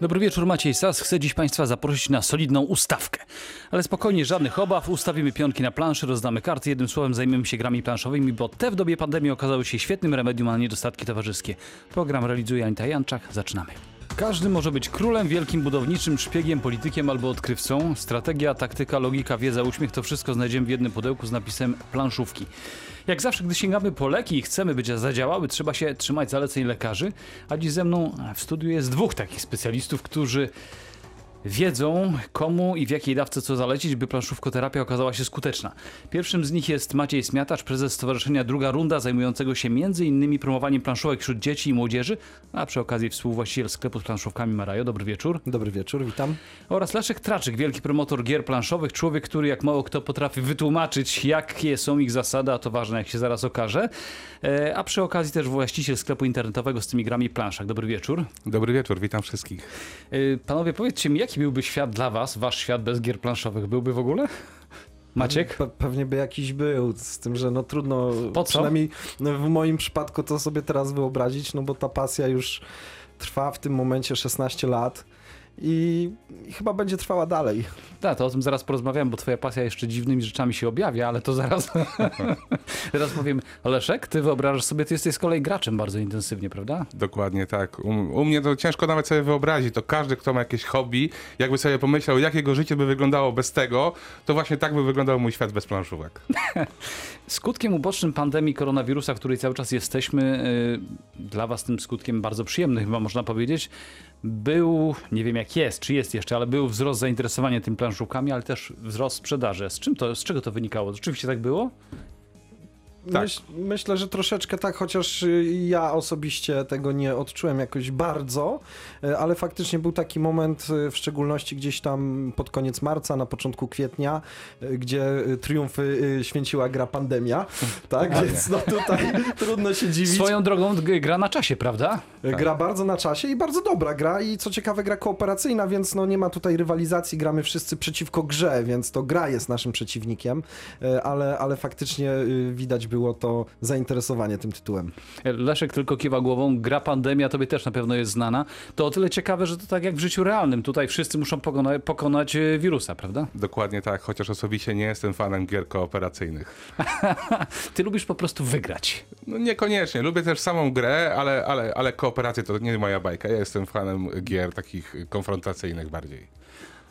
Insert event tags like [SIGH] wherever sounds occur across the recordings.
Dobry wieczór, Maciej Sas. Chcę dziś Państwa zaprosić na solidną ustawkę. Ale spokojnie, żadnych obaw. Ustawimy pionki na planszy, rozdamy karty. Jednym słowem zajmiemy się grami planszowymi, bo te w dobie pandemii okazały się świetnym remedium na niedostatki towarzyskie. Program realizuje Anita Janczak. Zaczynamy. Każdy może być królem, wielkim budowniczym, szpiegiem, politykiem albo odkrywcą. Strategia, taktyka, logika, wiedza, uśmiech to wszystko znajdziemy w jednym pudełku z napisem planszówki. Jak zawsze, gdy sięgamy po leki i chcemy być zadziałały, trzeba się trzymać zaleceń lekarzy. A dziś ze mną w studiu jest dwóch takich specjalistów, którzy wiedzą, komu i w jakiej dawce co zalecić, by planszówkoterapia okazała się skuteczna. Pierwszym z nich jest Maciej Smiatacz, prezes Stowarzyszenia Druga Runda, zajmującego się m.in. promowaniem planszówek wśród dzieci i młodzieży, a przy okazji współwłaściciel sklepu z planszówkami Marajo. Dobry wieczór. Dobry wieczór, witam. Oraz Leszek Traczyk, wielki promotor gier planszowych, człowiek, który jak mało kto potrafi wytłumaczyć, jakie są ich zasady, a to ważne, jak się zaraz okaże. E, A przy okazji też właściciel sklepu internetowego z tymi grami planszach. Dobry wieczór. Dobry wieczór, witam wszystkich. E, Panowie, powiedzcie mi, jaki byłby świat dla was, wasz świat bez gier planszowych? Byłby w ogóle? [LAUGHS] Maciek? Pe pewnie by jakiś był, z tym, że no trudno, Po co? przynajmniej no, w moim przypadku to sobie teraz wyobrazić, no bo ta pasja już trwa w tym momencie 16 lat i, i chyba będzie trwała dalej. Tak, to o tym zaraz porozmawiam, bo twoja pasja jeszcze dziwnymi rzeczami się objawia, ale to zaraz, [LAUGHS] zaraz powiem. Leszek, ty wyobrażasz sobie, ty jesteś z kolei graczem bardzo intensywnie, prawda? Dokładnie tak. U, u mnie to ciężko nawet sobie wyobrazić. To każdy, kto ma jakieś hobby, jakby sobie pomyślał, jak jego życie by wyglądało bez tego, to właśnie tak by wyglądał mój świat bez planszówek. [LAUGHS] Skutkiem ubocznym pandemii koronawirusa, w której cały czas jesteśmy, y, dla was tym skutkiem bardzo przyjemnym chyba można powiedzieć, był, nie wiem jak jest, czy jest jeszcze, ale był wzrost zainteresowania tym planszówkami, ale też wzrost sprzedaży. Z czym to, z czego to wynikało? Rzeczywiście tak było? Tak. Myśl, myślę, że troszeczkę tak, chociaż y, ja osobiście tego nie odczułem jakoś bardzo, y, ale faktycznie był taki moment, y, w szczególności gdzieś tam pod koniec marca, na początku kwietnia, gdzie triumfy święciła gra pandemia, [LAUGHS] tak? Więc no tutaj [LAUGHS] trudno się dziwić. Swoją drogą gra na czasie, prawda? Tak. Gra bardzo na czasie i bardzo dobra gra i co ciekawe gra kooperacyjna, więc no nie ma tutaj rywalizacji, gramy wszyscy przeciwko grze, więc to gra jest naszym przeciwnikiem, ale, ale faktycznie widać było to zainteresowanie tym tytułem. Leszek tylko kiwa głową, gra pandemia tobie też na pewno jest znana. To o tyle ciekawe, że to tak jak w życiu realnym. Tutaj wszyscy muszą pokona- pokonać e, wirusa, prawda? Dokładnie tak, chociaż osobiście nie jestem fanem gier kooperacyjnych. [LAUGHS] Ty lubisz po prostu wygrać. No niekoniecznie, lubię też samą grę, ale, ale, ale kooperacje to nie moja bajka. Ja jestem fanem gier takich konfrontacyjnych bardziej.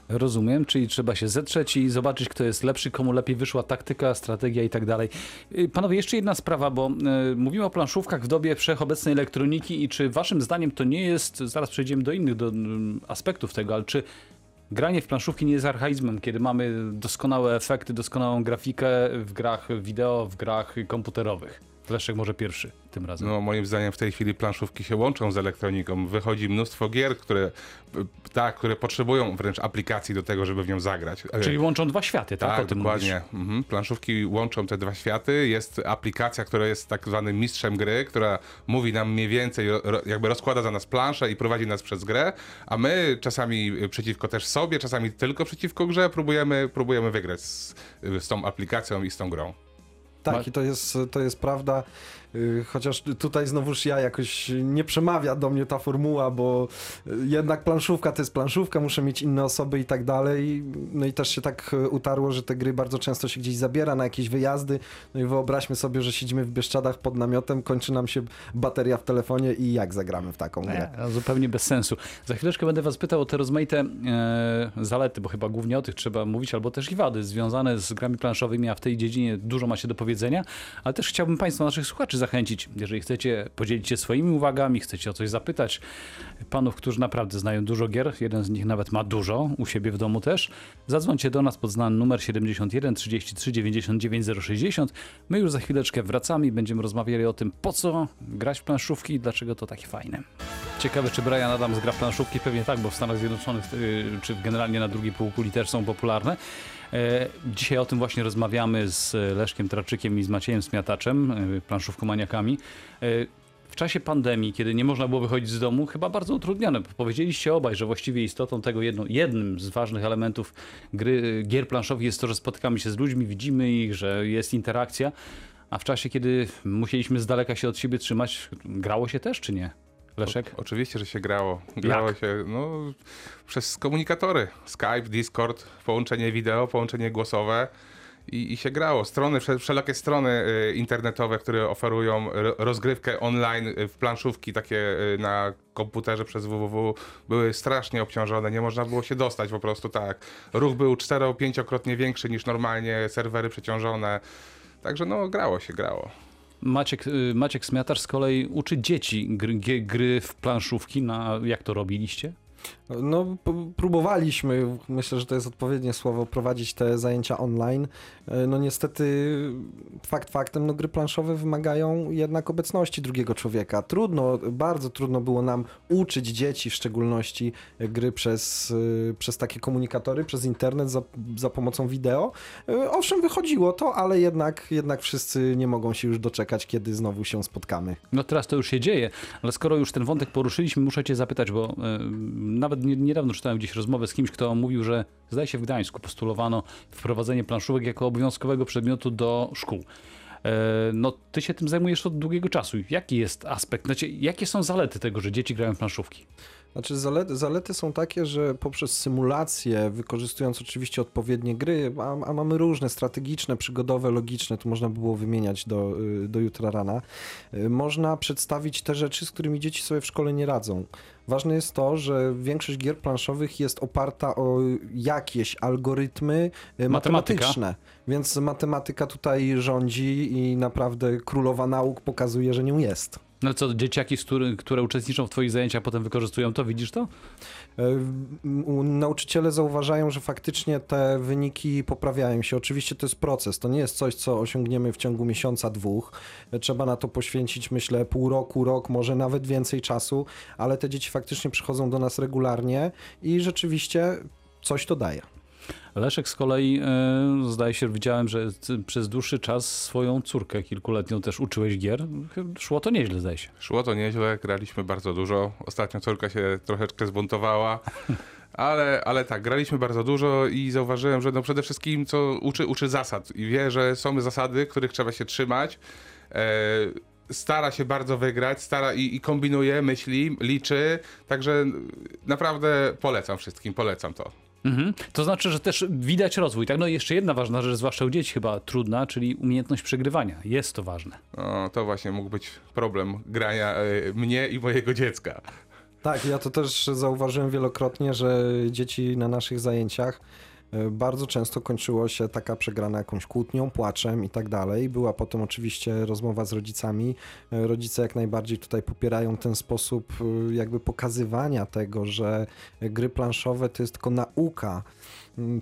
Rozumiem, czyli trzeba się zetrzeć i zobaczyć, kto jest lepszy, komu lepiej wyszła taktyka, strategia i tak dalej. Y, Panowie, jeszcze jedna sprawa, bo y, mówimy o planszówkach w dobie wszechobecnej elektroniki i czy waszym zdaniem to nie jest, zaraz przejdziemy do innych do, mm, aspektów tego, ale czy granie w planszówki nie jest archaizmem, kiedy mamy doskonałe efekty, doskonałą grafikę w grach wideo, w grach komputerowych? Leszek może pierwszy tym razem. No moim zdaniem w tej chwili planszówki się łączą z elektroniką. Wychodzi mnóstwo gier, które, tak, które potrzebują wręcz aplikacji do tego, żeby w nią zagrać. Czyli łączą dwa światy, tak? Tak, o tym dokładnie. Mhm. Planszówki łączą te dwa światy. Jest aplikacja, która jest tak zwanym mistrzem gry, która mówi nam mniej więcej, jakby rozkłada za nas planszę i prowadzi nas przez grę, a my czasami przeciwko też sobie, czasami tylko przeciwko grze próbujemy, próbujemy wygrać z, z tą aplikacją i z tą grą. Ma- Tak, i to jest, to jest prawda. Y, Chociaż tutaj znowuż ja jakoś nie przemawia do mnie ta formuła, bo y, jednak planszówka to jest planszówka, muszę mieć inne osoby i tak dalej. No i też się tak y, utarło, że te gry bardzo często się gdzieś zabiera na jakieś wyjazdy. No i wyobraźmy sobie, że siedzimy w Bieszczadach pod namiotem, kończy nam się bateria w telefonie i jak zagramy w taką grę? Nie, no zupełnie bez sensu. Za chwileczkę będę was pytał o te rozmaite e, zalety, bo chyba głównie o tych trzeba mówić, albo też i wady związane z grami planszowymi, a w tej dziedzinie dużo macie do powiedzenia, ale też chciałbym Państwa, naszych słuchaczy zachęcić, jeżeli chcecie podzielić się swoimi uwagami, chcecie o coś zapytać panów, którzy naprawdę znają dużo gier, jeden z nich nawet ma dużo, u siebie w domu też, zadzwońcie do nas pod znany numer 71 33 99 060. My już za chwileczkę wracamy i będziemy rozmawiali o tym, po co grać w planszówki i dlaczego to takie fajne. Ciekawe, czy Brian Adams gra planszówki? Pewnie tak, bo w Stanach Zjednoczonych, y, czy generalnie na drugiej półkuli też są popularne. E, Dzisiaj o tym właśnie rozmawiamy z Leszkiem Traczykiem i z Maciejem Smiataczem, y, planszówkomaniakami. E, W czasie pandemii, kiedy nie można było wychodzić z domu, chyba bardzo utrudnione. Powiedzieliście obaj, że właściwie istotą tego jedno, jednym z ważnych elementów gry, gier planszowych jest to, że spotykamy się z ludźmi, widzimy ich, że jest interakcja. A w czasie, kiedy musieliśmy z daleka się od siebie trzymać, grało się też, czy nie? Leszek? O, oczywiście, że się grało. Grało Jak? się no, przez komunikatory. Skype, Discord, połączenie wideo, połączenie głosowe. I, I się grało. Strony, wszel- wszelakie strony y, internetowe, które oferują ro- rozgrywkę online y, w planszówki takie y, na komputerze przez www były strasznie obciążone. Nie można było się dostać po prostu tak. Ruch był 4-5-krotnie większy niż normalnie, serwery przeciążone. Także no grało się, grało. Maciek, y, Maciek Smiatarz z kolei uczy dzieci gry, gry w planszówki. Na, jak to robiliście? No, próbowaliśmy, myślę, że to jest odpowiednie słowo, prowadzić te zajęcia online. E, No niestety, fakt faktem, no gry planszowe wymagają jednak obecności drugiego człowieka. Trudno, bardzo trudno było nam uczyć dzieci w szczególności gry przez, e, przez takie komunikatory, przez internet, za, za pomocą wideo. E, Owszem, wychodziło to, ale jednak, jednak wszyscy nie mogą się już doczekać, kiedy znowu się spotkamy. No teraz to już się dzieje, ale skoro już ten wątek poruszyliśmy, muszę cię zapytać, bo nawet nie, niedawno czytałem gdzieś rozmowę z kimś, kto mówił, że zdaje się w Gdańsku postulowano wprowadzenie planszówek jako obowiązkowego przedmiotu do szkół. E, No, ty się tym zajmujesz od długiego czasu. Jaki jest aspekt? Znaczy, jakie są zalety tego, że dzieci grają w planszówki? Znaczy zalety, zalety są takie, że poprzez symulację, wykorzystując oczywiście odpowiednie gry, a, a mamy różne strategiczne, przygodowe, logiczne, tu można by było wymieniać do, y, do jutra rana, y, można przedstawić te rzeczy, z którymi dzieci sobie w szkole nie radzą. Ważne jest to, że większość gier planszowych jest oparta o jakieś algorytmy y, Matematyka. matematyczne, więc matematyka tutaj rządzi i naprawdę królowa nauk pokazuje, że nią jest. No co, dzieciaki, które uczestniczą w twoich zajęciach, potem wykorzystują to, widzisz to? E, Nauczyciele zauważają, że faktycznie te wyniki poprawiają się. Oczywiście to jest proces, to nie jest coś, co osiągniemy w ciągu miesiąca, dwóch. E, Trzeba na to poświęcić, myślę, pół roku, rok, może nawet więcej czasu, ale te dzieci faktycznie przychodzą do nas regularnie i rzeczywiście coś to daje. Leszek z kolei, e, zdaje się, widziałem, że przez dłuższy czas swoją córkę kilkuletnią też uczyłeś gier. Szło to nieźle, zdaje się. Szło to nieźle, graliśmy bardzo dużo. Ostatnio córka się troszeczkę zbuntowała. [LAUGHS] Ale, ale tak, graliśmy bardzo dużo i zauważyłem, że no przede wszystkim co uczy, uczy zasad i wie, że są zasady, których trzeba się trzymać. E, stara się bardzo wygrać, stara i, i kombinuje, myśli, liczy. Także naprawdę polecam wszystkim, polecam to. Mhm. To znaczy, że też widać rozwój. Tak? No i jeszcze jedna ważna rzecz, zwłaszcza u dzieci chyba trudna, czyli umiejętność przegrywania. Jest to ważne. No, to właśnie mógł być problem grania e, mnie i mojego dziecka. Tak, ja to też zauważyłem wielokrotnie, że dzieci na naszych zajęciach bardzo często kończyło się taka przegrana jakąś kłótnią, płaczem i tak dalej. Była potem oczywiście rozmowa z rodzicami. E, Rodzice jak najbardziej tutaj popierają ten sposób e, jakby pokazywania tego, że gry planszowe to jest tylko nauka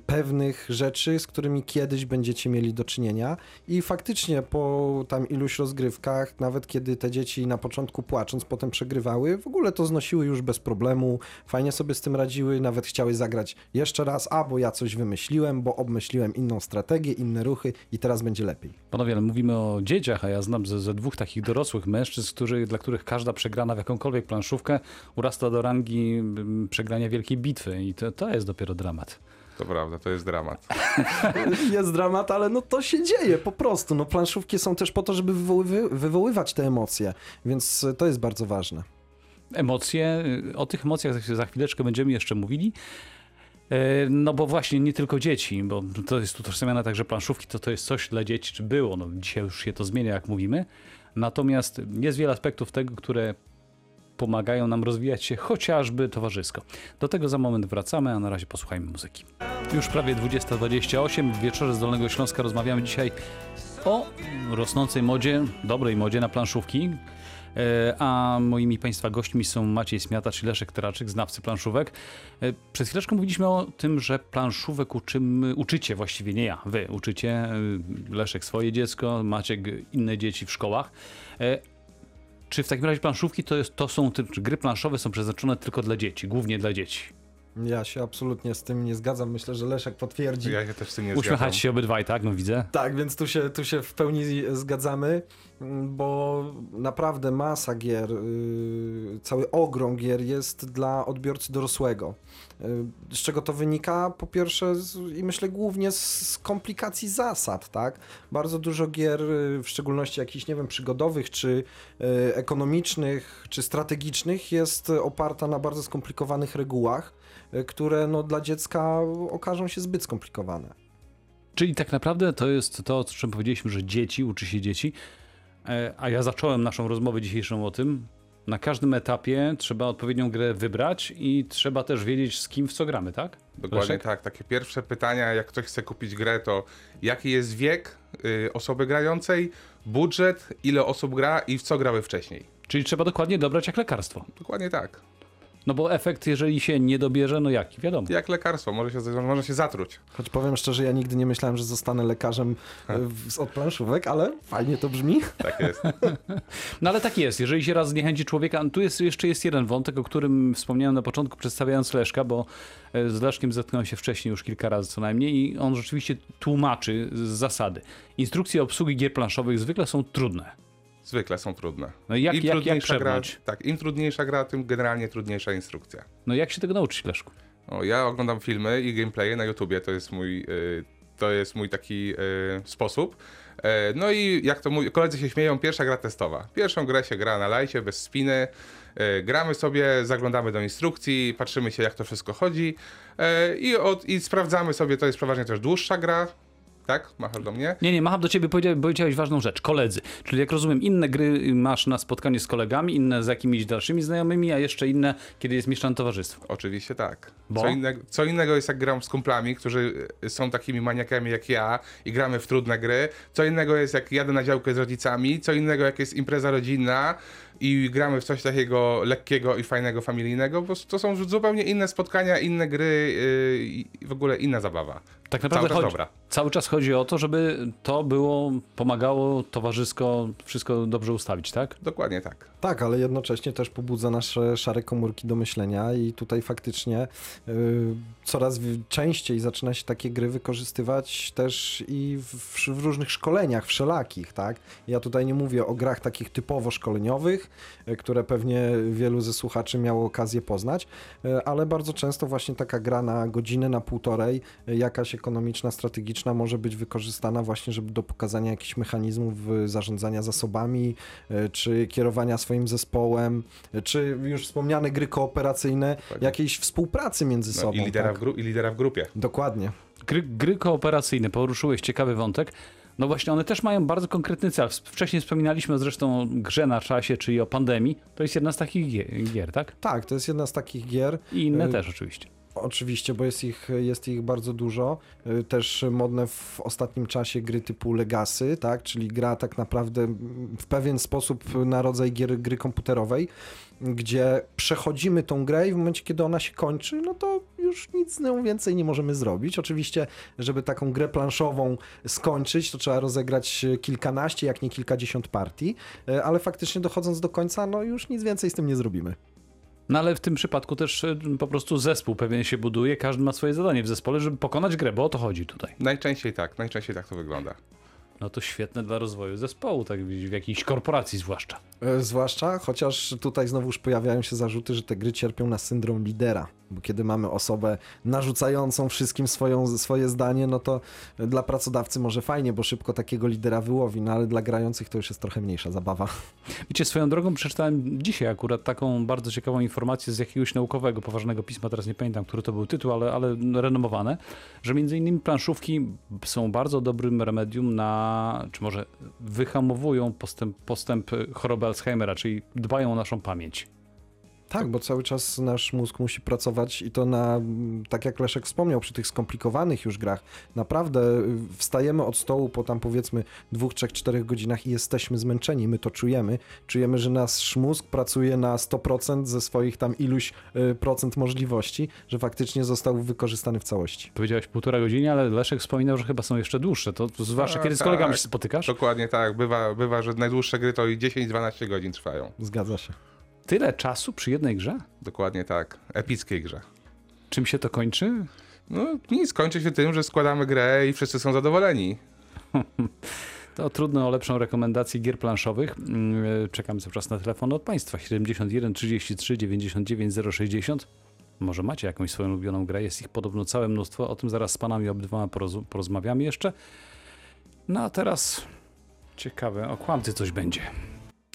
pewnych rzeczy, z którymi kiedyś będziecie mieli do czynienia i faktycznie po tam iluś rozgrywkach, nawet kiedy te dzieci na początku płacząc, potem przegrywały, w ogóle to znosiły już bez problemu, fajnie sobie z tym radziły, nawet chciały zagrać jeszcze raz, a bo ja coś wymyśliłem, bo obmyśliłem inną strategię, inne ruchy i teraz będzie lepiej. Panowie, ale mówimy o dzieciach, a ja znam ze, ze dwóch takich dorosłych mężczyzn, którzy, dla których każda przegrana w jakąkolwiek planszówkę urasta do rangi przegrania wielkiej bitwy i to, to jest dopiero dramat. To prawda, to jest dramat. [LAUGHS] Jest dramat, ale no to się dzieje po prostu. No planszówki są też po to, żeby wywoływy, wywoływać te emocje, więc to jest bardzo ważne. Emocje, y, o tych emocjach za- za chwileczkę będziemy jeszcze mówili. E, No bo właśnie nie tylko dzieci, bo to jest utożsamiane także planszówki, to to jest coś dla dzieci, czy było, no dzisiaj już się to zmienia, jak mówimy. Natomiast jest wiele aspektów tego, które pomagają nam rozwijać się chociażby towarzysko. Do tego za moment wracamy, a na razie posłuchajmy muzyki. Już prawie 20.28 w wieczorze z Dolnego Śląska rozmawiamy dzisiaj o rosnącej modzie, dobrej modzie na planszówki. E, A moimi Państwa gośćmi są Maciej Smiatacz i Leszek Teraczyk, znawcy planszówek. E, Przed chwileczką mówiliśmy o tym, że planszówek uczymy, uczycie, właściwie nie ja, wy uczycie, e, Leszek swoje dziecko, Maciek inne dzieci w szkołach. Czy w takim razie planszówki to, jest, to są, gry planszowe są przeznaczone tylko dla dzieci, głównie dla dzieci? Ja się absolutnie z tym nie zgadzam. Myślę, że Leszek potwierdzi. Ja się też z tym nie Uśmiechacie zgadzam. się obydwaj, tak? No widzę. Tak, więc tu się, tu się w pełni zgadzamy. bo naprawdę masa gier, y, cały ogrom gier jest dla odbiorcy dorosłego. Y, Z czego to wynika? Po pierwsze, z, i myślę głównie z, z komplikacji zasad, tak? Bardzo dużo gier, y, w szczególności jakichś, nie wiem, przygodowych, czy ekonomicznych, czy strategicznych, jest oparta na bardzo skomplikowanych regułach, które no, dla dziecka okażą się zbyt skomplikowane. Czyli tak naprawdę to jest to, o czym powiedzieliśmy, że dzieci, uczy się dzieci, E, a ja zacząłem naszą rozmowę dzisiejszą o tym. Na każdym etapie trzeba odpowiednią grę wybrać i trzeba też wiedzieć, z kim w co gramy, tak? Dokładnie Leszek? tak. Takie pierwsze pytania, jak ktoś chce kupić grę, to jaki jest wiek y, osoby grającej, budżet, ile osób gra i w co grały wcześniej. Czyli trzeba dokładnie dobrać jak lekarstwo. Dokładnie tak. No bo efekt, jeżeli się nie dobierze, no jaki, wiadomo. Jak lekarstwo, może się, może się zatruć. Choć powiem szczerze, ja nigdy nie myślałem, że zostanę lekarzem w- z- od planszówek, ale fajnie to brzmi. Tak jest. [LAUGHS] No ale tak jest, jeżeli się raz zniechęci człowieka, tu jest, jeszcze jest jeden wątek, o którym wspomniałem na początku przedstawiając Leszka, bo e, z Leszkiem zetknąłem się wcześniej już kilka razy co najmniej i on rzeczywiście tłumaczy z zasady. Instrukcje obsługi gier planszowych zwykle są trudne. Zwykle są trudne. No jak, Im jak, jak trudniejsza gra, tak, im trudniejsza gra, tym generalnie trudniejsza instrukcja. No jak się tego nauczyć, Leszku? O, ja oglądam filmy i gameplaye na YouTubie, to jest mój, y, to jest mój taki y, sposób. E, no i jak to mój, koledzy się śmieją, pierwsza gra testowa. Pierwszą grę się gra na lajcie, bez spiny. E, gramy sobie, zaglądamy do instrukcji, patrzymy się jak to wszystko chodzi e, i, od, i sprawdzamy sobie, to jest przeważnie też dłuższa gra. Tak? Machasz do mnie? Nie, nie, macham do ciebie, powiedziałeś, powiedziałeś ważną rzecz. Koledzy. Czyli jak rozumiem, inne gry masz na spotkanie z kolegami, inne z jakimiś dalszymi znajomymi, a jeszcze inne, kiedy jest mieszane towarzystwo. Oczywiście tak. Bo? Co, innego, co innego jest jak gram z kumplami, którzy y, są takimi maniakami jak ja i gramy w trudne gry. Co innego jest jak jadę na działkę z rodzicami. Co innego jak jest impreza rodzinna i gramy w coś takiego lekkiego i fajnego, familijnego. Prostu to są zupełnie inne spotkania, inne gry yy, i w ogóle inna zabawa. Tak naprawdę Cały czas chodzi, dobra. cały czas chodzi o to, żeby to było, pomagało towarzysko wszystko dobrze ustawić, tak? Dokładnie tak. Tak, ale jednocześnie też pobudza nasze szare komórki do myślenia i tutaj faktycznie y, coraz częściej zaczyna się takie gry wykorzystywać też i w, w różnych szkoleniach wszelakich, tak? Ja tutaj nie mówię o grach takich typowo szkoleniowych, y, które pewnie wielu ze słuchaczy miało okazję poznać, y, ale bardzo często właśnie taka gra na godzinę, na półtorej, y, jakaś ekonomiczna, strategiczna może być wykorzystana właśnie, żeby do pokazania jakichś mechanizmów zarządzania zasobami, czy kierowania swoim zespołem, czy już wspomniane gry kooperacyjne, Dokładnie. jakiejś współpracy między No, sobą. i, lidera tak? w gru- I lidera w grupie. Dokładnie. Gry, gry kooperacyjne, poruszyłeś ciekawy wątek. No właśnie, one też mają bardzo konkretny cel. Wcześniej wspominaliśmy zresztą o grze na czasie, czyli o pandemii. To jest jedna z takich gier, tak? Tak, to jest jedna z takich gier. I inne Y, też oczywiście. Oczywiście, bo jest ich, jest ich bardzo dużo. Y, Też modne w ostatnim czasie gry typu Legacy, tak? czyli gra tak naprawdę mm, w pewien sposób na rodzaj gier, gry komputerowej, gdzie przechodzimy tą grę i w momencie, kiedy ona się kończy, no to już nic z nią więcej nie możemy zrobić. Oczywiście, żeby taką grę planszową skończyć, to trzeba rozegrać kilkanaście, jak nie kilkadziesiąt partii, y, ale faktycznie dochodząc do końca, no już nic więcej z tym nie zrobimy. No ale w tym przypadku też y, po prostu zespół pewien się buduje, każdy ma swoje zadanie w zespole, żeby pokonać grę, bo o to chodzi tutaj. Najczęściej tak, najczęściej tak to wygląda. No to świetne dla rozwoju zespołu, tak w jakiejś korporacji zwłaszcza. E, Zwłaszcza, chociaż tutaj znowuż pojawiają się zarzuty, że te gry cierpią na syndrom lidera, bo kiedy mamy osobę narzucającą wszystkim swoją, swoje zdanie, no to dla pracodawcy może fajnie, bo szybko takiego lidera wyłowi, no ale dla grających to już jest trochę mniejsza zabawa. Wiecie, swoją drogą przeczytałem dzisiaj akurat taką bardzo ciekawą informację z jakiegoś naukowego, poważnego pisma, teraz nie pamiętam, który to był tytuł, ale, ale renomowane, że między innymi planszówki są bardzo dobrym remedium na, czy może wyhamowują postęp, postęp choroby Alzheimera, czyli dbają o naszą pamięć. Tak, bo cały czas nasz mózg musi pracować i to na, tak jak Leszek wspomniał, przy tych skomplikowanych już grach, naprawdę y, wstajemy od stołu po tam powiedzmy dwóch, trzech, czterech godzinach i jesteśmy zmęczeni, my to czujemy. Czujemy, że nasz mózg pracuje na 100% ze swoich tam iluś y, procent możliwości, że faktycznie został wykorzystany w całości. Powiedziałeś półtora godziny, ale Leszek wspominał, że chyba są jeszcze dłuższe. To, zwłaszcza Tak, kiedy z tak. kolegami się spotykasz. Dokładnie tak. Bywa, bywa, że najdłuższe gry to i 10-12 godzin trwają. Zgadza się. Tyle czasu przy jednej grze? Dokładnie tak. Epickiej grze. Czym się to kończy? No nic, kończy się tym, że składamy grę i wszyscy są zadowoleni. [LAUGHS] To trudno o lepszą rekomendację gier planszowych. Mm, Czekamy cały czas na telefon od Państwa. 71 33 99 060. Może macie jakąś swoją ulubioną grę, jest ich podobno całe mnóstwo. O tym zaraz z Panami obydwoma poroz porozmawiamy jeszcze. No a teraz ciekawe, o kłamcy coś będzie.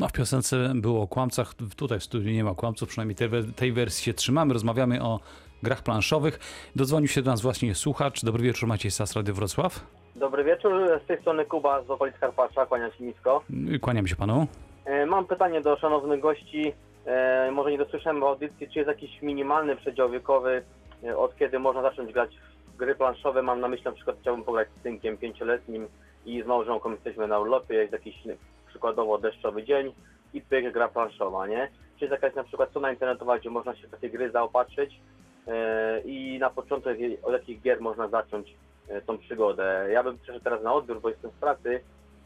No w piosence było o kłamcach, tutaj w studiu nie ma kłamców, przynajmniej tej, tej wersji się trzymamy. Rozmawiamy o grach planszowych. Dodzwonił się do nas właśnie słuchacz. Dobry wieczór, Maciej Sas, Radio Wrocław. Dobry wieczór, z tej strony Kuba z okolic Karpacza, kłaniam się nisko. Kłaniam się panu. E, Mam pytanie do szanownych gości, e, może nie dosłyszałem w audycji, czy jest jakiś minimalny przedział wiekowy, e, od kiedy można zacząć grać w gry planszowe, mam na myśli na przykład chciałbym pograć z synkiem pięcioletnim i z małżonką jesteśmy na urlopie, jest jakiś przykładowo deszczowy dzień i pyk gra planszowa, nie? Czy jest jakaś na przykład strona internetowa, gdzie można się takie gry zaopatrzyć e, i na początek od jakich gier można zacząć e, tą przygodę. Ja bym przeszedł teraz na odbiór, bo jestem w pracy.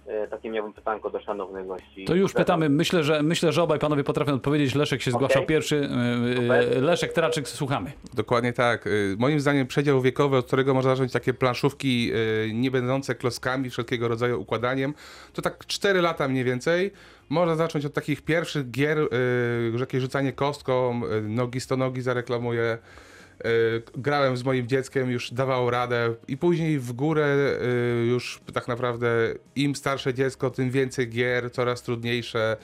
E, Takie miałbym pytanko do szanownych gości. To już pytamy. Myślę, że myślę, że obaj panowie potrafią odpowiedzieć. Leszek się zgłaszał pierwszy. Yy, Super. Leszek Teraczyk, słuchamy. Dokładnie tak. Moim zdaniem przedział wiekowy, od którego można zacząć takie planszówki nie będące kloskami, wszelkiego rodzaju układaniem, to tak 4 lata mniej więcej. Można zacząć od takich pierwszych gier, że jakieś rzucanie kostką, nogi 100 nogi zareklamuję. Y, Grałem z moim dzieckiem, już dawało radę i później w górę y, już tak naprawdę im starsze dziecko, tym więcej gier, coraz trudniejsze.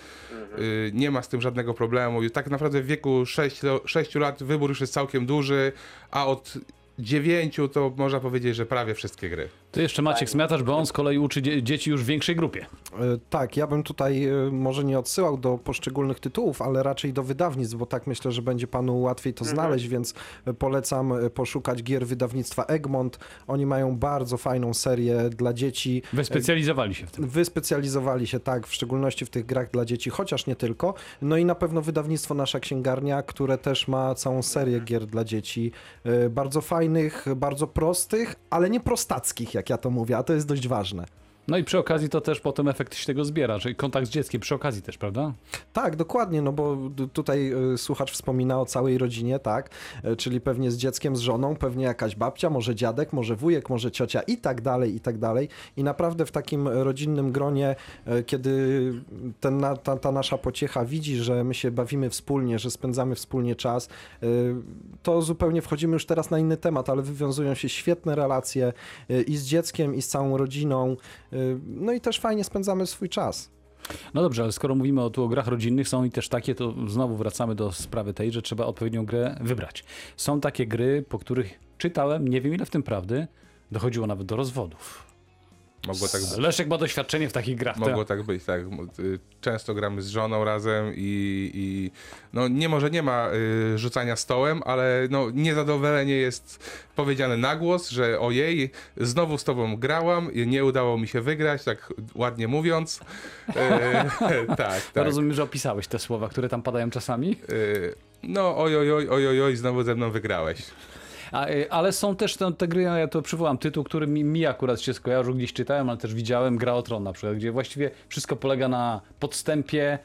Y, Nie ma z tym żadnego problemu. I tak naprawdę w wieku 6, 6 lat wybór już jest całkiem duży, a od 9 to można powiedzieć, że prawie wszystkie gry. To jeszcze Maciek Smiatacz, bo on z kolei uczy dzie- dzieci już w większej grupie. E, Tak, ja bym tutaj e, może nie odsyłał do poszczególnych tytułów, ale raczej do wydawnictw, bo tak myślę, że będzie panu łatwiej to znaleźć, więc e, polecam poszukać gier wydawnictwa Egmont. Oni mają bardzo fajną serię dla dzieci. Wyspecjalizowali się w tym. Wyspecjalizowali się tak, w szczególności w tych grach dla dzieci, chociaż nie tylko. No i na pewno wydawnictwo Nasza Księgarnia, które też ma całą serię gier dla dzieci. Bardzo fajnych, bardzo prostych, ale nie prostackich, jak ja to mówię, a to jest dość ważne. No i przy okazji to też potem efekt się tego zbiera, czyli kontakt z dzieckiem przy okazji też, prawda? Tak, dokładnie, no bo tutaj y, słuchacz wspomina o całej rodzinie, tak, E, czyli pewnie z dzieckiem, z żoną, pewnie jakaś babcia, może dziadek, może wujek, może ciocia i tak dalej, i tak dalej. I naprawdę w takim rodzinnym gronie, e, kiedy ten, ta, ta nasza pociecha widzi, że my się bawimy wspólnie, że spędzamy wspólnie czas, e, to zupełnie wchodzimy już teraz na inny temat, ale wywiązują się świetne relacje e, i z dzieckiem, i z całą rodziną, e, no i też fajnie spędzamy swój czas. No dobrze, ale skoro mówimy o, tu o grach rodzinnych, są i też takie, to znowu wracamy do sprawy tej, że trzeba odpowiednią grę wybrać. Są takie gry, po których czytałem, nie wiem ile w tym prawdy, dochodziło nawet do rozwodów. Mogło tak być. Leszek ma doświadczenie w takich grach. Mogło tak być, tak. Y, Często gramy z żoną razem i, i no nie może nie ma y, rzucania stołem, ale no niezadowolenie jest powiedziane na głos, że ojej, znowu z tobą grałam, i nie udało mi się wygrać, tak ładnie mówiąc. Y, [LAUGHS] tak, tak. rozumiem, że opisałeś te słowa, które tam padają czasami. Y, no oj, oj, oj, oj, oj, oj, znowu ze mną wygrałeś. Y, ale są też te, te gry, ja to przywołam tytuł, który mi, mi akurat się skojarzył, gdzieś czytałem, ale też widziałem, Gra o Tron na przykład, gdzie właściwie wszystko polega na podstępie.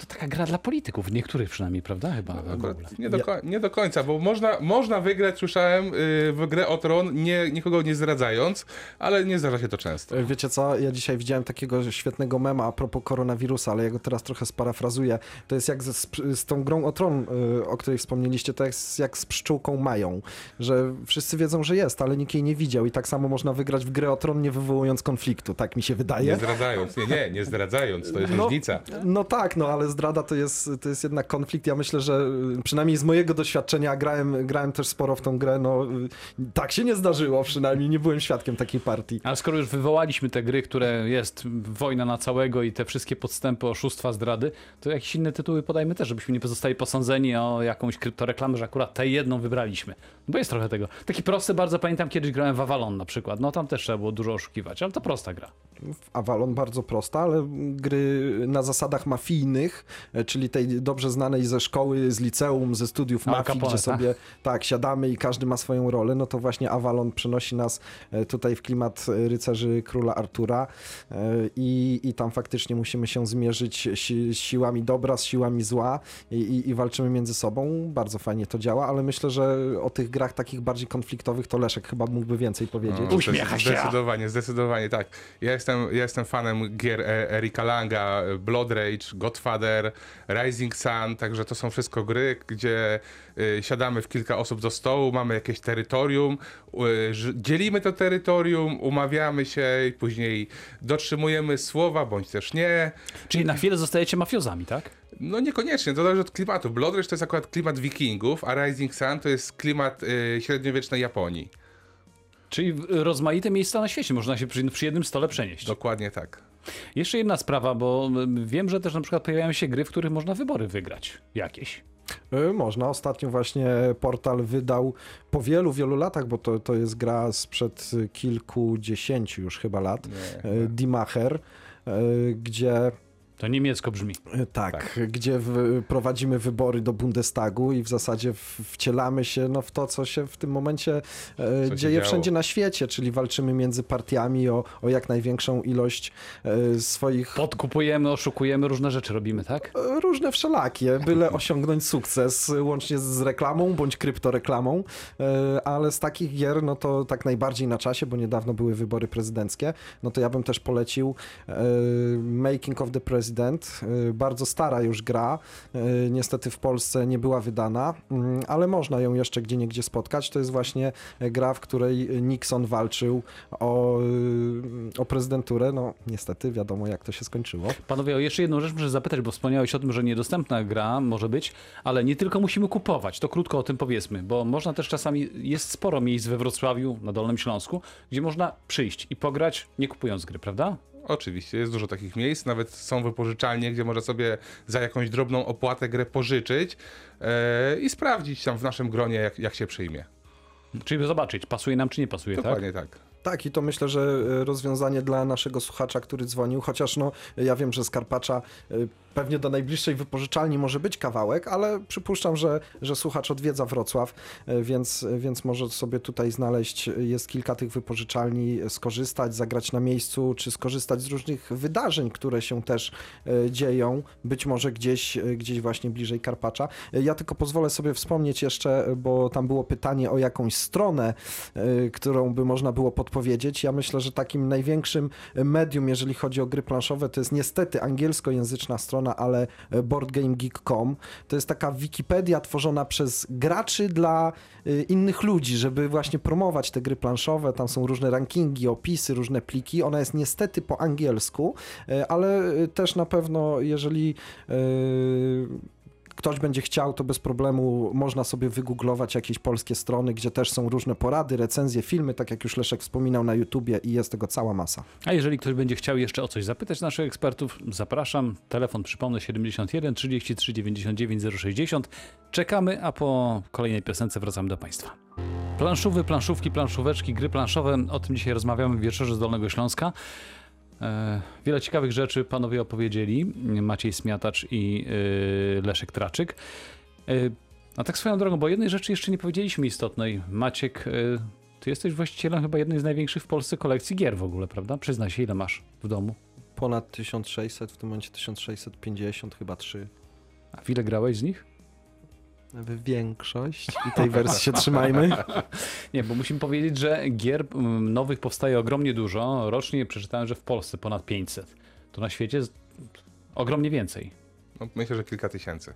To taka gra dla polityków, niektórych przynajmniej, prawda? Chyba. Akurat nie, do nie do końca, bo można, można wygrać, słyszałem, y, w grę o tron, nie, nikogo nie zdradzając, ale nie zdarza się to często. E, Wiecie co, ja dzisiaj widziałem takiego świetnego mema a propos koronawirusa, ale ja go teraz trochę sparafrazuję. To jest jak z, z tą grą o tron, y, o której wspomnieliście, to jest jak z pszczółką Mają, że wszyscy wiedzą, że jest, ale nikt jej nie widział i tak samo można wygrać w grę o tron, nie wywołując konfliktu, tak mi się Nie wydaje. zdradzając, nie, nie, nie zdradzając, to jest No, różnica. No tak, no ale zdrada to jest, to jest jednak konflikt. Ja myślę, że y, przynajmniej z mojego doświadczenia grałem, grałem też sporo w tą grę, no y, tak się nie zdarzyło przynajmniej, nie byłem świadkiem takiej partii. Ale skoro już wywołaliśmy te gry, które jest wojna na całego i te wszystkie podstępy, oszustwa, zdrady, to jakieś inne tytuły podajmy też, żebyśmy nie pozostali posądzeni o jakąś kryptoreklamę, że akurat tę jedną wybraliśmy. Bo jest trochę tego. Taki prosty, bardzo pamiętam, kiedyś grałem w Avalon na przykład. No tam też trzeba było dużo oszukiwać, ale to prosta gra. Avalon bardzo prosta, ale gry na zasadach mafijnych E, czyli tej dobrze znanej ze szkoły, z liceum, ze studiów Mafii, Capone, gdzie sobie tak siadamy i każdy ma swoją rolę, no to właśnie Avalon przenosi nas e, tutaj w klimat e, rycerzy króla Artura i, i tam faktycznie musimy się zmierzyć z siłami dobra, z siłami zła i, i, i walczymy między sobą. Bardzo fajnie to działa, ale myślę, że o tych grach takich bardziej konfliktowych to Leszek chyba mógłby więcej powiedzieć. No, Uśmiecha się. Zdecydowanie, zdecydowanie tak. Ja jestem, ja jestem fanem gier Erika Langa, Blood Rage, Godfather, Rising Sun, także to są wszystko gry, gdzie y, siadamy w kilka osób do stołu, mamy jakieś terytorium, y, dzielimy to terytorium, umawiamy się i później dotrzymujemy słowa, bądź też nie. Czyli na chwilę zostajecie mafiozami, tak? No niekoniecznie, to zależy od klimatu. Blood Rage to jest akurat klimat wikingów, a Rising Sun to jest klimat y, średniowiecznej Japonii. Czyli rozmaite miejsca na świecie można się przy, przy jednym stole przenieść. Dokładnie tak. Jeszcze jedna sprawa, bo wiem, że też na przykład pojawiają się gry, w których można wybory wygrać. Jakieś. Y, Można. Ostatnio właśnie portal wydał po wielu, wielu latach, bo to, to jest gra sprzed kilkudziesięciu już chyba lat, y, Dimacher, y, gdzie To niemiecko brzmi. y, tak, gdzie w, prowadzimy wybory do Bundestagu i w zasadzie w, wcielamy się no, w to, co się w tym momencie e, dzieje działo. wszędzie na świecie, czyli walczymy między partiami o, o jak największą ilość e, swoich Podkupujemy, oszukujemy, różne rzeczy robimy, tak? E, Różne wszelakie, byle [LAUGHS] osiągnąć sukces, łącznie z reklamą bądź kryptoreklamą, e, ale z takich gier, no to tak najbardziej na czasie, bo niedawno były wybory prezydenckie, no to ja bym też polecił e, Making of the President, e, bardzo stara już gra, e, niestety w Polsce nie była wydana, mm, ale można ją jeszcze gdzie niegdzie spotkać, to jest właśnie gra, w której Nixon walczył o, o prezydenturę, no niestety wiadomo jak to się skończyło. Panowie, o jeszcze jedną rzecz muszę zapytać, bo wspomniałeś o tym, że niedostępna gra może być, ale nie tylko musimy kupować, to krótko o tym powiedzmy, bo można też czasami, jest sporo miejsc we Wrocławiu, na Dolnym Śląsku, gdzie można przyjść i pograć, nie kupując gry, prawda? Oczywiście, jest dużo takich miejsc, nawet są wypożyczalnie, gdzie można sobie za jakąś drobną opłatę grę pożyczyć e, i sprawdzić tam w naszym gronie, jak, jak się przyjmie. Czyli zobaczyć, pasuje nam czy nie pasuje, tak? Dokładnie tak. Tak, i to myślę, że e, rozwiązanie dla naszego słuchacza, który dzwonił, chociaż no, ja wiem, że z Karpacza e, pewnie do najbliższej wypożyczalni może być kawałek, ale przypuszczam, że, że słuchacz odwiedza Wrocław, e, więc, więc może sobie tutaj znaleźć, e, jest kilka tych wypożyczalni, e, skorzystać, zagrać na miejscu, czy skorzystać z różnych wydarzeń, które się też dzieją, być może gdzieś, gdzieś właśnie bliżej Karpacza. Ja tylko pozwolę sobie wspomnieć jeszcze, bo tam było pytanie o jakąś stronę, którą by można było podpowiedzieć. Ja myślę, że takim największym medium, jeżeli chodzi o gry planszowe, to jest niestety angielskojęzyczna strona, ale e, boardgamegeek.com. To jest taka Wikipedia tworzona przez graczy dla e, innych ludzi, żeby właśnie promować te gry planszowe. Tam są różne rankingi, opisy, różne pliki. Ona jest niestety po angielsku, e, ale też na pewno, jeżeli ktoś będzie chciał, to bez problemu można sobie wygooglować jakieś polskie strony, gdzie też są różne porady, recenzje, filmy, tak jak już Leszek wspominał na YouTubie i jest tego cała masa. A jeżeli ktoś będzie chciał jeszcze o coś zapytać naszych ekspertów, zapraszam. Telefon przypomnę 71 33 99 060. Czekamy, a po kolejnej piosence wracamy do Państwa. Planszówy, planszówki, planszóweczki, gry planszowe. O tym dzisiaj rozmawiamy w Wieczorze z Dolnego Śląska. E, wiele ciekawych rzeczy panowie opowiedzieli. Maciej Smiatacz i e, Leszek Traczyk. E, a tak swoją drogą, bo jednej rzeczy jeszcze nie powiedzieliśmy istotnej. Maciek, ty jesteś właścicielem chyba jednej z największych w Polsce kolekcji gier w ogóle, prawda? Przyznaj się, ile masz w domu. Ponad 1600, w tym momencie 1650, chyba 3. A w ile grałeś z nich? Większość i tej wersji się trzymajmy. [LAUGHS] Nie, bo musimy powiedzieć, że gier nowych powstaje ogromnie dużo. Rocznie przeczytałem, że w Polsce ponad 500. To na świecie jest ogromnie więcej. No, myślę, że kilka tysięcy.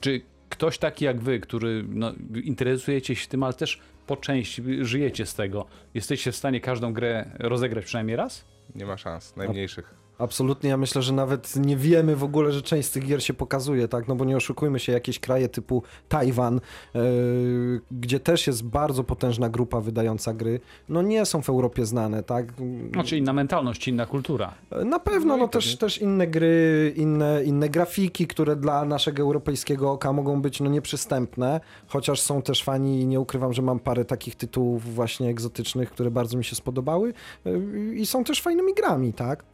Czy ktoś taki jak wy, który no, interesujecie się tym, ale też po części żyjecie z tego, jesteście w stanie każdą grę rozegrać przynajmniej raz? Nie ma szans, najmniejszych. Absolutnie, ja myślę, że nawet nie wiemy w ogóle, że część z tych gier się pokazuje, tak? No bo nie oszukujmy się, jakieś kraje typu Tajwan, yy, gdzie też jest bardzo potężna grupa wydająca gry, no nie są w Europie znane, tak? Znaczy inna mentalność, inna kultura. Na pewno, No no, też, też inne gry, inne, inne grafiki, które dla naszego europejskiego oka mogą być no, nieprzystępne, chociaż są też fani i nie ukrywam, że mam parę takich tytułów właśnie egzotycznych, które bardzo mi się spodobały yy, i są też fajnymi grami, tak?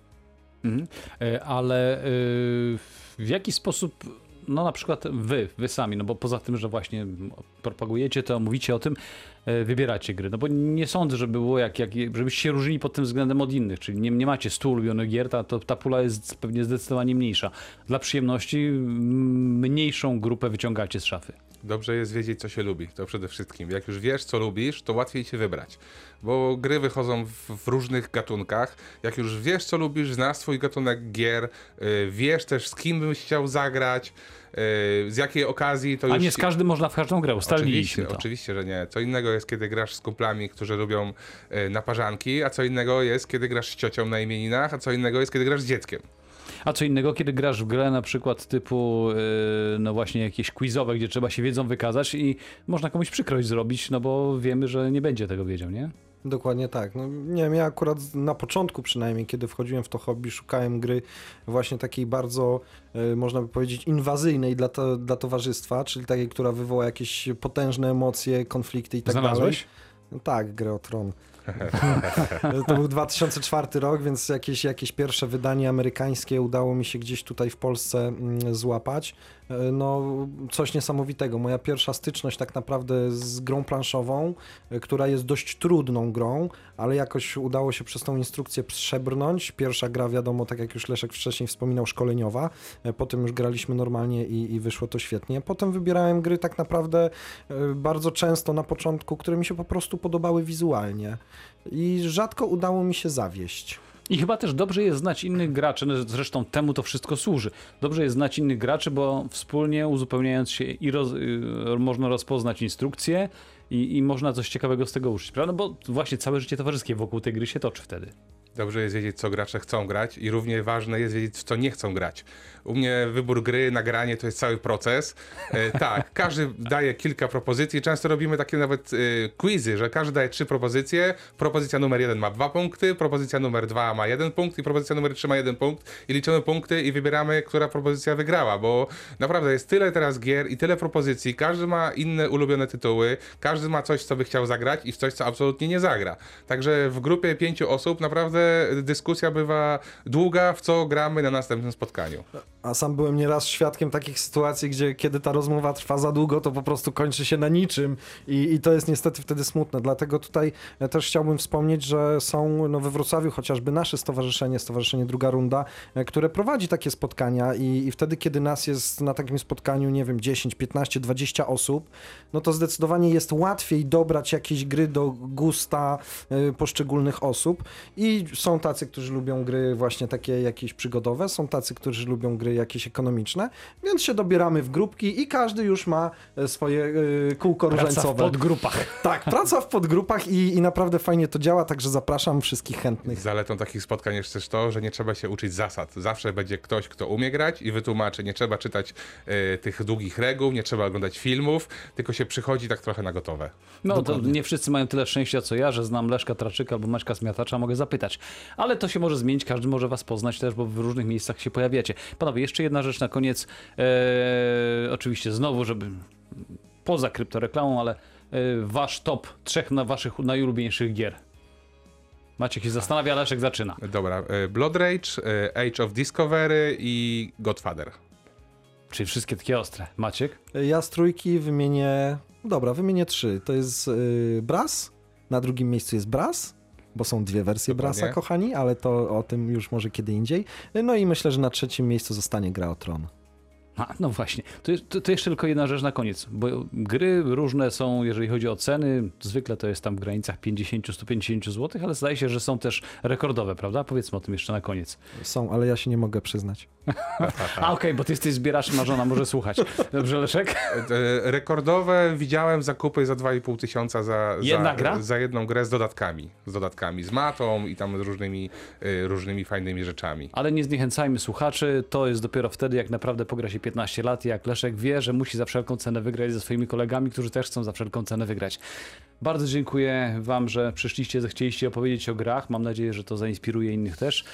Mhm. E, Ale e, w jaki sposób, no na przykład wy, wy sami, no bo poza tym, że właśnie propagujecie to, mówicie o tym, e, wybieracie gry, no bo nie sądzę, żeby było jak, jak żebyście się różnili pod tym względem od innych, czyli nie, nie macie 100 ulubionych gier, ta, to ta pula jest pewnie zdecydowanie mniejsza. Dla przyjemności mm, mniejszą grupę wyciągacie z szafy. Dobrze jest wiedzieć, co się lubi, to przede wszystkim. Jak już wiesz, co lubisz, to łatwiej się wybrać. Bo gry wychodzą w, w różnych gatunkach. Jak już wiesz, co lubisz, znasz swój gatunek gier, y, wiesz też, z kim byś chciał zagrać, z jakiej okazji, to A już... nie z każdym można w każdą grę, ustaliliśmy Oczywiście, to. oczywiście, że nie. Co innego jest, kiedy grasz z kumplami, którzy lubią y, naparzanki, a co innego jest, kiedy grasz z ciocią na imieninach, a co innego jest, kiedy grasz z dzieckiem. A co innego, kiedy grasz w grę na przykład typu, yy, no właśnie jakieś quizowe, gdzie trzeba się wiedzą wykazać i można komuś przykrość zrobić, no bo wiemy, że nie będzie tego wiedział, nie? Dokładnie tak. No, nie wiem, ja akurat na początku przynajmniej, kiedy wchodziłem w to hobby, szukałem gry właśnie takiej bardzo, e, można by powiedzieć, inwazyjnej dla, to, dla towarzystwa, czyli takiej, która wywoła jakieś potężne emocje, konflikty i tak dalej. No tak, grę o tron. [LAUGHS] to był 2004 rok, więc jakieś, jakieś pierwsze wydanie amerykańskie udało mi się gdzieś tutaj w Polsce mm, złapać. E, No, coś niesamowitego. Moja pierwsza styczność tak naprawdę z grą planszową, e, która jest dość trudną grą, ale jakoś udało się przez tą instrukcję przebrnąć. Pierwsza gra, wiadomo, tak jak już Leszek wcześniej wspominał, szkoleniowa. E, Potem już graliśmy normalnie i, i wyszło to świetnie. Potem wybierałem gry tak naprawdę bardzo często na początku, które mi się po prostu podobały wizualnie. I rzadko udało mi się zawieść. I chyba też dobrze jest znać innych graczy, no zresztą temu to wszystko służy. Dobrze jest znać innych graczy, bo wspólnie uzupełniając się i roz, y, można rozpoznać instrukcje i, i można coś ciekawego z tego uczyć, prawda? Bo właśnie całe życie towarzyskie wokół tej gry się toczy wtedy. Dobrze jest wiedzieć, co gracze chcą grać i równie ważne jest wiedzieć, co nie chcą grać. U mnie wybór gry, nagranie to jest cały proces. E, [LAUGHS] tak, każdy daje kilka propozycji. Często robimy takie nawet e, quizy, że każdy daje trzy propozycje. Propozycja numer jeden ma dwa punkty, propozycja numer dwa ma jeden punkt i propozycja numer trzy ma jeden punkt. I liczymy punkty i wybieramy, która propozycja wygrała, bo naprawdę jest tyle teraz gier i tyle propozycji. Każdy ma inne ulubione tytuły, każdy ma coś, co by chciał zagrać i w coś, co absolutnie nie zagra. Także w grupie pięciu osób naprawdę dyskusja bywa długa, w co gramy na następnym spotkaniu. A sam byłem nieraz świadkiem takich sytuacji, gdzie kiedy ta rozmowa trwa za długo, to po prostu kończy się na niczym. I, i to jest niestety wtedy smutne. Dlatego tutaj e, też chciałbym wspomnieć, że są no, we Wrocławiu chociażby nasze stowarzyszenie, Stowarzyszenie Druga Runda, e, które prowadzi takie spotkania. I, i wtedy, kiedy nas jest na takim spotkaniu, nie wiem, 10, 15, 20 osób, no to zdecydowanie jest łatwiej dobrać jakieś gry do gusta e, poszczególnych osób. I są tacy, którzy lubią gry właśnie takie jakieś przygodowe, są tacy, którzy lubią gry jakieś ekonomiczne, więc się dobieramy w grupki i każdy już ma e, swoje e, kółko Praca w różańcowe. podgrupach. Tak, praca w podgrupach i, i naprawdę fajnie to działa, także zapraszam wszystkich chętnych. Zaletą takich spotkań jest też to, że nie trzeba się uczyć zasad. Zawsze będzie ktoś, kto umie grać i wytłumaczy. Nie trzeba czytać e, tych długich reguł, nie trzeba oglądać filmów, tylko się przychodzi tak trochę na gotowe. No to Dokładnie. nie wszyscy mają tyle szczęścia co ja, że znam Leszka Traczyka albo Maćka Zmiatacza, mogę zapytać. Ale to się może zmienić, każdy może was poznać też, bo w różnych miejscach się pojawiacie. Panowie, jeszcze jedna rzecz na koniec. Eee, oczywiście znowu, żeby poza kryptoreklamą, ale e, wasz top trzech na waszych najulubieńszych gier. Maciek się zastanawia, Leszek zaczyna. Dobra, e, Blood Rage, e, Age of Discovery i Godfather. Czyli wszystkie takie ostre. Maciek? Ja z trójki wymienię, dobra, wymienię trzy. To jest y, Brass, na drugim miejscu jest Brass, bo są dwie wersje Dokładnie. Brassa, kochani, ale to o tym już może kiedy indziej. No i myślę, że na trzecim miejscu zostanie Gra o Tron. A, no właśnie. To, jest- to, to jeszcze tylko jedna rzecz na koniec, bo gry różne są, jeżeli chodzi o ceny. Zwykle to jest tam w granicach 50-150 zł, ale zdaje się, że są też rekordowe, prawda? Powiedzmy o tym jeszcze na koniec. Są, ale ja się nie mogę przyznać. [LAUGHS] A okej, bo ty jesteś zbieracz, Marzona może słuchać. Dobrze, Leszek? [LAUGHS] E, Rekordowe widziałem zakupy za 2,5 tysiąca za, Jedna za, gra? za jedną grę z dodatkami. Z dodatkami, z matą i tam z różnymi, e, różnymi fajnymi rzeczami. Ale nie zniechęcajmy słuchaczy, to jest dopiero wtedy, jak naprawdę pogra się 15 lat i jak Leszek wie, że musi za wszelką cenę wygrać ze swoimi kolegami, którzy też chcą za wszelką cenę wygrać. Bardzo dziękuję wam, że przyszliście, zechcieliście opowiedzieć o grach. Mam nadzieję, że to zainspiruje innych też.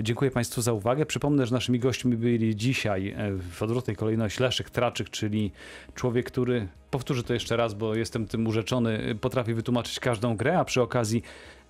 Dziękuję Państwu za uwagę. Przypomnę, że naszymi gośćmi byli dzisiaj e, w odwrotnej kolejności Leszek Traczyk, czyli człowiek, który, powtórzę to jeszcze raz, bo jestem tym urzeczony, potrafi wytłumaczyć każdą grę, a przy okazji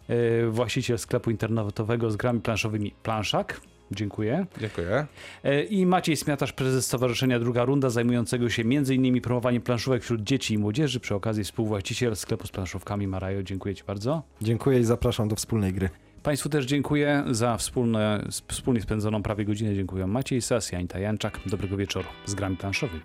e, właściciel sklepu internetowego z grami planszowymi Planszak. Dziękuję. Dziękuję. E, I Maciej Smiatasz, prezes Stowarzyszenia Druga Runda, zajmującego się m.in. promowaniem planszówek wśród dzieci i młodzieży, przy okazji współwłaściciel sklepu z planszówkami Marajo. Dziękuję Ci bardzo. Dziękuję i zapraszam do wspólnej gry. Państwu też dziękuję za wspólne, wspólnie spędzoną prawie godzinę. Dziękuję Maciej Sas, Anita Janczak. Dobrego wieczoru z grami planszowymi.